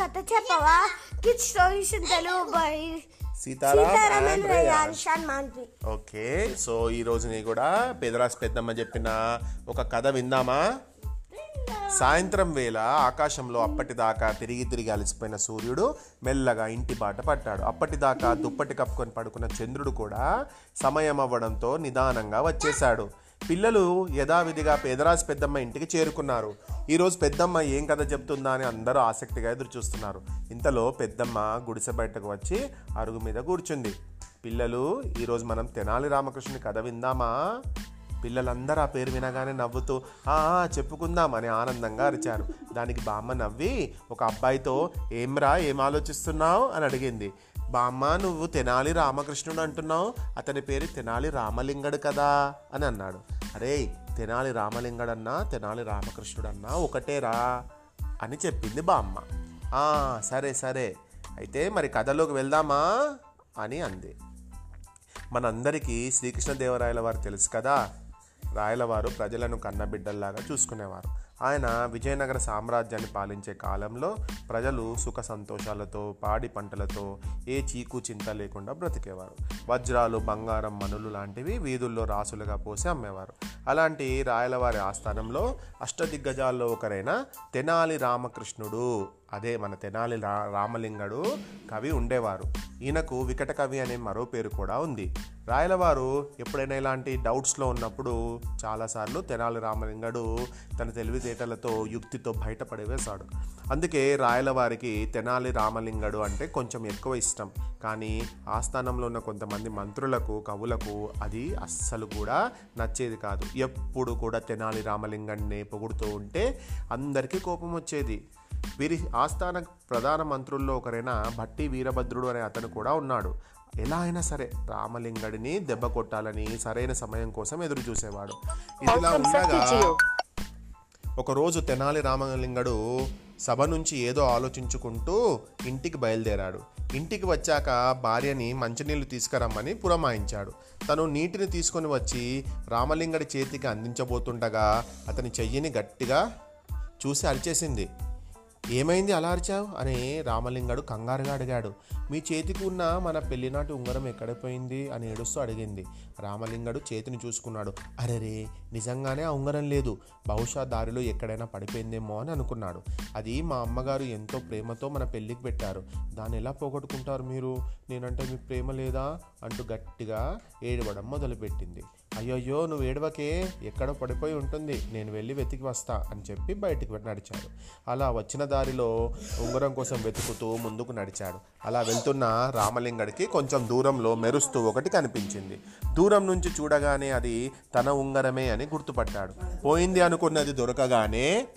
కథ చెప్పవా? Kids stories Telugu by Seetharam Seetharaman and Reyan. Reyan. Shaan Manvi okay so ఈ రోజు నీ కూడా పెదరాస్ పెద్దమ్మ చెప్పిన ఒక కథ విందామా? సాయంత్రం వేళ ఆకాశంలో అప్పటిదాకా తిరిగి తిరిగి అలసిపోయిన సూర్యుడు మెల్లగా ఇంటి బాట పట్టాడు అప్పటిదాకా దుప్పటి కప్పుకొని పడుకున్న చంద్రుడు కూడా సమయం అవ్వడంతో నిదానంగా వచ్చేశాడు. పిల్లలు యథావిధిగా పేదరాజు పెద్దమ్మ ఇంటికి చేరుకున్నారు. ఈరోజు పెద్దమ్మ ఏం కథ చెప్తుందా అని అందరూ ఆసక్తిగా ఎదురు చూస్తున్నారు ఇంతలో పెద్దమ్మ గుడిసె బయటకు వచ్చి అరుగు మీద కూర్చుంది. పిల్లలు ఈరోజు మనం తెనాలి రామకృష్ణుని కథ విందామా? పిల్లలందరూ ఆ పేరు వినగానే నవ్వుతూ "ఆ, ఆ, చెప్పుకుందాం అని ఆనందంగా అరిచారు. దానికి బామ్మ నవ్వి ఒక అబ్బాయితో ఏమ్రా ఏం ఆలోచిస్తున్నావు? అని అడిగింది. బామ్మ నువ్వు తెనాలి రామకృష్ణుడు అంటున్నావు. అతని పేరు తెనాలి రామలింగడు కదా అని అన్నాడు. అరే తెనాలి రామలింగడన్నా తెనాలి రామకృష్ణుడన్నా ఒకటే రా అని చెప్పింది బామ్మ సరే సరే. అయితే మరి కథలోకి వెళ్దామా అని అంది. మనందరికీ శ్రీకృష్ణదేవరాయల వారు తెలుసు కదా. రాయలవారు ప్రజలను కన్నబిడ్డల్లాగా చూసుకునేవారు. ఆయన విజయనగర సామ్రాజ్యాన్ని పాలించే కాలంలో ప్రజలు సుఖ సంతోషాలతో పాడి పంటలతో ఏ చీకు చింత లేకుండా బ్రతికేవారు. వజ్రాలు బంగారం మనులు లాంటివి వీధుల్లో రాసులుగా పోసి అమ్మేవారు. అలాంటి రాయలవారి ఆస్థానంలో అష్టదిగ్గజాల్లో ఒకరైన తెనాలి రామకృష్ణుడు అదే మన తెనాలి రా రామలింగడు కవి ఉండేవారు. ఈయనకు వికట కవి అనే మరో పేరు కూడా ఉంది. రాయలవారు ఎప్పుడైనా ఇలాంటి డౌట్స్లో ఉన్నప్పుడు చాలాసార్లు తెనాలి రామలింగడు తన తెలివితేటలతో యుక్తితో బయటపడేవేశాడు. అందుకే రాయలవారికి తెనాలి రామలింగడు అంటే కొంచెం ఎక్కువ ఇష్టం. కానీ ఆస్థానంలో ఉన్న కొంతమంది మంత్రులకు కవులకు అది అస్సలు కూడా నచ్చేది కాదు. ఎప్పుడు కూడా తెనాలి రామలింగడిని పొగుడుతూ ఉంటే అందరికీ కోపం వచ్చేది. వీరి ఆస్థాన ప్రధాన మంత్రుల్లో ఒకరైన భట్టి వీరభద్రుడు అనే అతను కూడా ఉన్నాడు. ఎలా అయినా సరే రామలింగడిని దెబ్బ కొట్టాలని సరైన సమయం కోసం ఎదురు చూసేవాడు. ఇదిలా ఉండగా ఒకరోజు తెనాలి రామలింగడు సభ నుంచి ఏదో ఆలోచించుకుంటూ ఇంటికి బయలుదేరాడు. ఇంటికి వచ్చాక భార్యని మంచినీళ్ళు తీసుకురమ్మని పురమాయించాడు. తను నీటిని తీసుకొని వచ్చి రామలింగడి చేతికి అందించబోతుండగా అతని చెయ్యిని గట్టిగా చూసి అరిచేసింది. ఏమైంది అలా అరిచావు? అని రామలింగడు కంగారుగా అడిగాడు. మీ చేతికి ఉన్న మన పెళ్ళినాటి ఉంగరం ఎక్కడిపోయింది అని ఏడుస్తూ అడిగింది. రామలింగడు చేతిని చూసుకున్నాడు. అరెరే నిజంగానే ఆ ఉంగరం లేదు. బహుశా దారిలో ఎక్కడైనా పడిపోయిందేమో అని అనుకున్నాడు. అది మా అమ్మగారు ఎంతో ప్రేమతో మన పెళ్ళికి పెట్టారు. దాన్ని ఎలా పోగొట్టుకుంటారు మీరు? నేనంటే మీకు ప్రేమ లేదా? అంటూ గట్టిగా ఏడవడం మొదలుపెట్టింది. అయ్యయ్యో నువ్వు ఏడవకే ఎక్కడో పడిపోయి ఉంటుంది నేను వెళ్ళి వెతికి వస్తా అని చెప్పి బయటికి నడిచాడు. అలా వచ్చిన దారిలో ఉంగరం కోసం వెతుకుతూ ముందుకు నడిచాడు. అలా వెళ్తున్న రామలింగడికి కొంచెం దూరంలో మెరుస్తూ ఒకటి కనిపించింది. దూరం నుంచి చూడగానే అది తన ఉంగరమే అని గుర్తుపట్టాడు. పోయింది అనుకున్నది దొరకగానే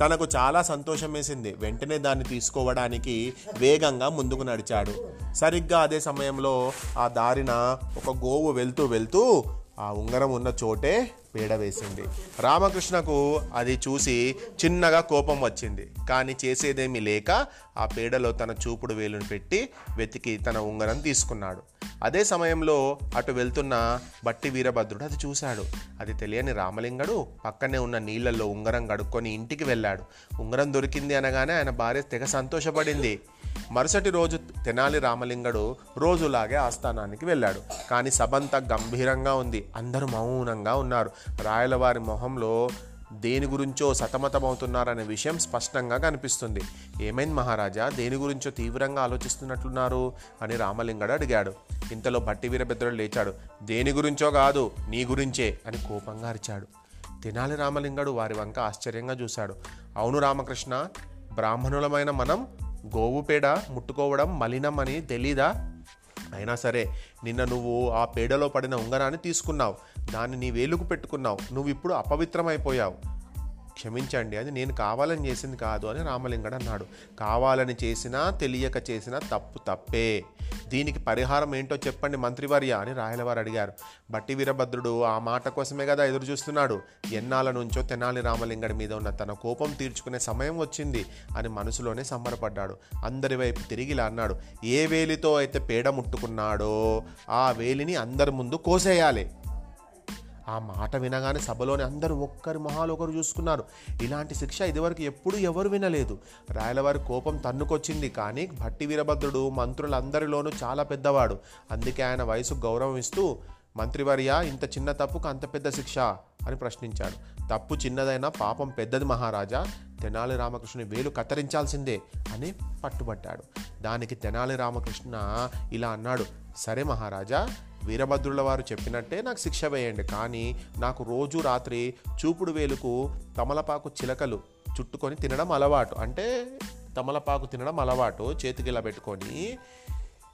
తనకు చాలా సంతోషం వేసింది. వెంటనే దాన్ని తీసుకోవడానికి వేగంగా ముందుకు నడిచాడు. సరిగ్గా అదే సమయంలో ఆ దారిన ఒక గోవు వెళ్తూ వెళ్తూ ఆ ఉంగరం ఉన్న చోటే పీడ వేసింది. రామకృష్ణకు అది చూసి చిన్నగా కోపం వచ్చింది. కానీ చేసేదేమీ లేక ఆ పీడలో తన చూపుడు వేలును పెట్టి వెతికి తన ఉంగరం తీసుకున్నాడు. అదే సమయంలో అటు వెళ్తున్న బట్టి వీరభద్రుడు అది చూశాడు. అది తెలియని రామలింగడు పక్కనే ఉన్న నీళ్ళల్లో ఉంగరం గడుక్కొని ఇంటికి వెళ్ళాడు. ఉంగరం దొరికింది అనగానే ఆయన భార్య తెగ సంతోషపడింది. మరుసటి రోజు తెనాలి రామలింగడు రోజులాగే ఆస్థానానికి వెళ్ళాడు. కానీ సభంతా గంభీరంగా ఉంది. అందరూ మౌనంగా ఉన్నారు. రాయలవారి మొహంలో దేని గురించో సతమతమవుతున్నారనే విషయం స్పష్టంగా కనిపిస్తుంది. ఏమైంది మహారాజా? దేని గురించో తీవ్రంగా ఆలోచిస్తున్నట్లున్నారు? అని రామలింగడు అడిగాడు. ఇంతలో భట్టి వీరభద్రుడు లేచాడు. దేని గురించో కాదు నీ గురించే అని కోపంగా అరిచాడు. తెనాలి రామలింగడు వారి వంక ఆశ్చర్యంగా చూశాడు. అవును రామకృష్ణ బ్రాహ్మణులమైన మనం గోవు పేడ ముట్టుకోవడం మలినం అని తెలీదా? అయినా సరే నిన్న నువ్వు ఆ పేడలో పడిన ఉంగరాన్ని తీసుకున్నావు. దాన్ని నీ వేలుకు పెట్టుకున్నావు. నువ్వు ఇప్పుడు అపవిత్రమైపోయావు. క్షమించండి అది నేను కావాలని చేసింది కాదు అని రామలింగడు అన్నాడు. కావాలని చేసినా తెలియక చేసినా తప్పు తప్పే. దీనికి పరిహారం ఏంటో చెప్పండి మంత్రివర్య అని రాయలవారు అడిగారు. బట్టి వీరభద్రుడు ఆ మాట కోసమే కదా ఎదురు చూస్తున్నాడు. ఎన్నాళ్ళ నుంచో తెనాలి రామలింగడి మీద ఉన్న తన కోపం తీర్చుకునే సమయం వచ్చింది అని మనసులోనే సంబరపడ్డాడు. అందరి వైపు తిరిగి ఇలా అన్నాడు. ఏ వేలితో అయితే పేడ ముట్టుకున్నాడో ఆ వేలిని అందరి ముందు కోసేయాలి. ఆ మాట వినగానే సభలోని అందరూ ఒక్కరి మొహాలు ఒకరు చూసుకున్నారు. ఇలాంటి శిక్ష ఇదివరకు ఎప్పుడూ ఎవరు వినలేదు. రాయలవారి కోపం తన్నుకొచ్చింది కానీ భట్టి వీరభద్రుడు మంత్రులందరిలోనూ చాలా పెద్దవాడు. అందుకే ఆయన వయసు గౌరవం ఇస్తూ మంత్రివర్య ఇంత చిన్న తప్పుకు అంత పెద్ద శిక్ష? అని ప్రశ్నించాడు. తప్పు చిన్నదైనా పాపం పెద్దది మహారాజా. తెనాలి రామకృష్ణుని వేలు కత్తిరించాల్సిందే అని పట్టుబట్టాడు. దానికి తెనాలి రామకృష్ణ ఇలా అన్నాడు. సరే మహారాజా వీరభద్రుల వారు చెప్పినట్టే నాకు శిక్ష వేయండి. కానీ నాకు రోజు రాత్రి చూపుడు వేలుకు తమలపాకు చిలకలు చుట్టుకొని తినడం అలవాటు. అంటే తమలపాకు తినడం అలవాటు. చేతికి ఇలా పెట్టుకొని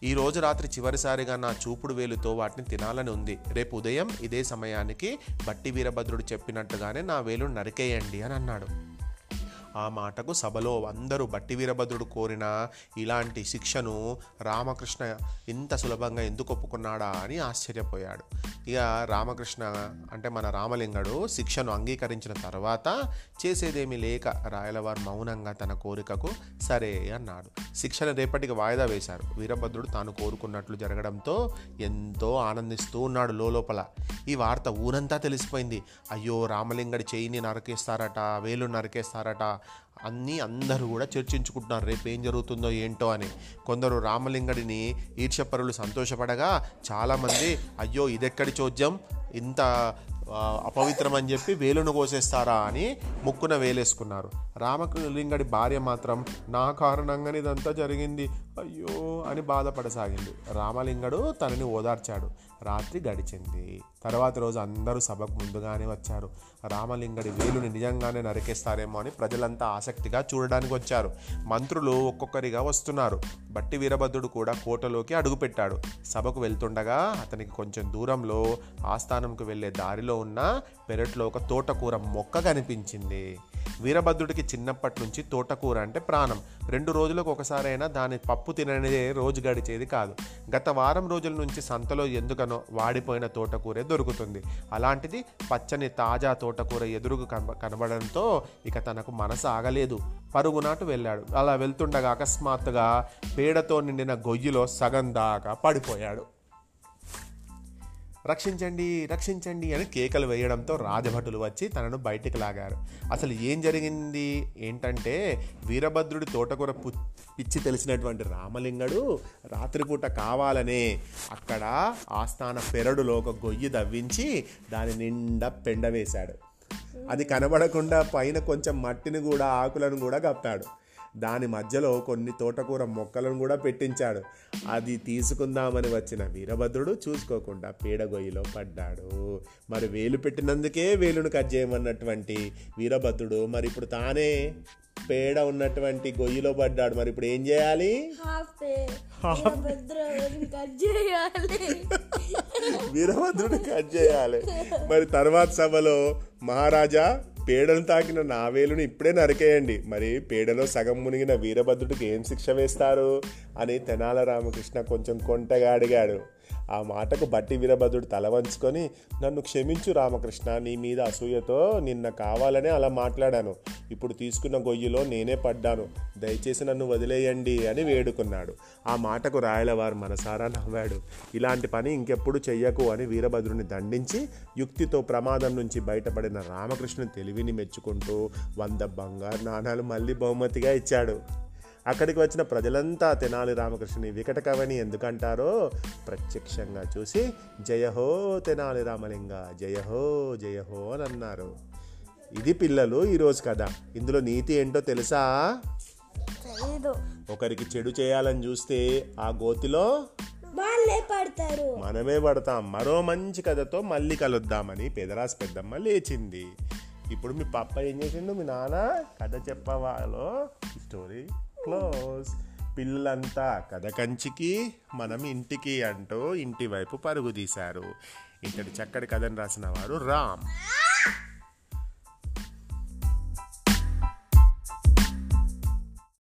ఈ రోజు రాత్రి చివరిసారిగా నా చూపుడు వేలుతో వాటిని తినాలని ఉంది. రేపు ఉదయం ఇదే సమయానికి బట్టి వీరభద్రుడు చెప్పినట్టుగానే నా వేలు నరికేయండి అని అన్నాడు. ఆ మాటకు సభలో అందరూ బట్టి వీరభద్రుడు కోరిన ఇలాంటి శిక్షను రామకృష్ణ ఇంత సులభంగా ఎందుకు ఒప్పుకున్నాడా అని ఆశ్చర్యపోయాడు. ఇక రామకృష్ణ అంటే మన రామలింగడు శిక్షను అంగీకరించిన తర్వాత చేసేదేమీ లేక రాయలవారు మౌనంగా తన కోరికకు సరే అన్నాడు. శిక్షను రేపటికి వాయిదా వేశారు. వీరభద్రుడు తాను కోరుకున్నట్లు జరగడంతో ఎంతో ఆనందిస్తూ ఉన్నాడు లోపల ఈ వార్త ఊరంతా తెలిసిపోయింది. అయ్యో రామలింగడి చేయిని నరికేస్తారట వేలు నరికేస్తారట అన్నీ అందరూ కూడా చర్చించుకుంటున్నారు. రేపు ఏం జరుగుతుందో ఏంటో అని. కొందరు రామలింగడిని ఈర్ష్యపరులు సంతోషపడగా చాలామంది అయ్యో ఇదెక్కడి చోద్యం? ఇంత అపవిత్రం అని చెప్పి వేలును కోసేస్తారా? అని ముక్కున వేలేసుకున్నారు. రామలింగడి భార్య మాత్రం నా కారణంగానే ఇదంతా జరిగింది. అయ్యో అని బాధపడసాగింది. రామలింగడు తనని ఓదార్చాడు. రాత్రి గడిచింది. తర్వాత రోజు అందరూ సభకు ముందుగానే వచ్చారు. రామలింగడి వేలుని నిజంగానే నరికేస్తారేమో అని ప్రజలంతా ఆసక్తిగా చూడడానికి వచ్చారు. మంత్రులు ఒక్కొక్కరిగా వస్తున్నారు. బట్టి వీరభద్రుడు కూడా కోటలోకి అడుగుపెట్టాడు. సభకు వెళ్తుండగా అతనికి కొంచెం దూరంలో ఆస్థానంకు వెళ్ళే దారిలో ఉన్న పెరట్లో ఒక తోటకూర మొక్క కనిపించింది. వీరభద్రుడికి చిన్నప్పటి నుంచి తోటకూర అంటే ప్రాణం. రెండు రోజులకు ఒకసారైనా దాని పప్పు తిననిదే రోజు గడిచేది కాదు. గత వారం రోజుల నుంచి సంతలో ఎందుకనో వాడిపోయిన తోటకూరే దొరుకుతుంది. అలాంటిది పచ్చని తాజా తోటకూర ఎదురుకు కనబడంతో ఇక తనకు మనసు ఆగలేదు. పరుగునాటు వెళ్ళాడు. అలా వెళ్తుండగా అకస్మాత్తుగా పేడతో నిండిన గొయ్యిలో సగం దాకా పడిపోయాడు. రక్షించండి రక్షించండి అని కేకలు వేయడంతో రాజభటులు వచ్చి తనను బయటికి లాగారు. అసలు ఏం జరిగింది? ఏంటంటే వీరభద్రుడి తోటకూర పు పిచ్చి తెలిసినటువంటి రామలింగడు రాత్రిపూట కావాలనే అక్కడ ఆస్థాన పెరడులో ఒక గొయ్యి దవ్వించి దాని నిండా పెండ వేశాడు. అది కనబడకుండా పైన కొంచెం మట్టిని కూడా ఆకులను కూడా కప్పాడు. దాని మధ్యలో కొన్ని తోటకూర మొక్కలను కూడా పెట్టించాడు. అది తీసుకుందామని వచ్చిన వీరభద్రుడు చూసుకోకుండా పీడగొయ్యిలో పడ్డాడు. మరి వేలు పెట్టినందుకే వేలును కట్ చేయమన్నటువంటి వీరభద్రుడు మరి ఇప్పుడు తానే పేడ ఉన్నటువంటి గొయ్యిలో పడ్డాడు. మరి ఇప్పుడు ఏం చేయాలి? వీరభద్రుడు కట్ చేయాలి. మరి తర్వాత సభలో మహారాజా పేడను తాకిన నా వేలుని ఇప్పుడే నరికేయండి. మరి పేడలో సగం మునిగిన వీరభద్రుడికి ఏం శిక్ష వేస్తారు? అని తెనాల రామకృష్ణ కొంచెం కొంటగా అడిగాడు. ఆ మాటకు బట్టి వీరభద్రుడు తల వంచుకొని నన్ను క్షమించు రామకృష్ణ నీ మీద అసూయతో నిన్న కావాలనే అలా మాట్లాడాను. ఇప్పుడు తీసుకున్న గొయ్యిలో నేనే పడ్డాను. దయచేసి నన్ను వదిలేయండి అని వేడుకున్నాడు. ఆ మాటకు రాయలవారు మనసారా నవ్వాడు. ఇలాంటి పని ఇంకెప్పుడు చెయ్యకు అని వీరభద్రుని దండించి యుక్తితో ప్రమాదం నుంచి బయటపడిన రామకృష్ణుని తెలివిని మెచ్చుకుంటూ వంద బంగారు నాణాలు మళ్ళీ బహుమతిగా ఇచ్చాడు. అక్కడికి వచ్చిన ప్రజలంతా తెనాలి రామకృష్ణుని వికట కవని ఎందుకంటారో ప్రత్యక్షంగా చూసి జయహో తెనాలి రామలింగ జయహో జయహో అని అన్నారు. ఇది పిల్లలు ఈరోజు కథ. ఇందులో నీతి ఏంటో తెలుసా? ఒకరికి చెడు చేయాలని చూస్తే ఆ గోతిలో పడతారు. మనమే పడతాం. మరో మంచి కథతో మళ్ళీ కలుద్దామని పెదరాస్ పెద్దమ్మ లేచింది. ఇప్పుడు మీ పప్ప ఏం చేసిండు? మీ నాన్న కథ చెప్పవాలో? స్టోరీ క్లోజ్ పిల్లలంతా కథ కంచికి మనం ఇంటికి అంటూ ఇంటి వైపు పరుగు తీశారు. ఇంతటి చక్కటి కథను రాసిన వారు రామ్.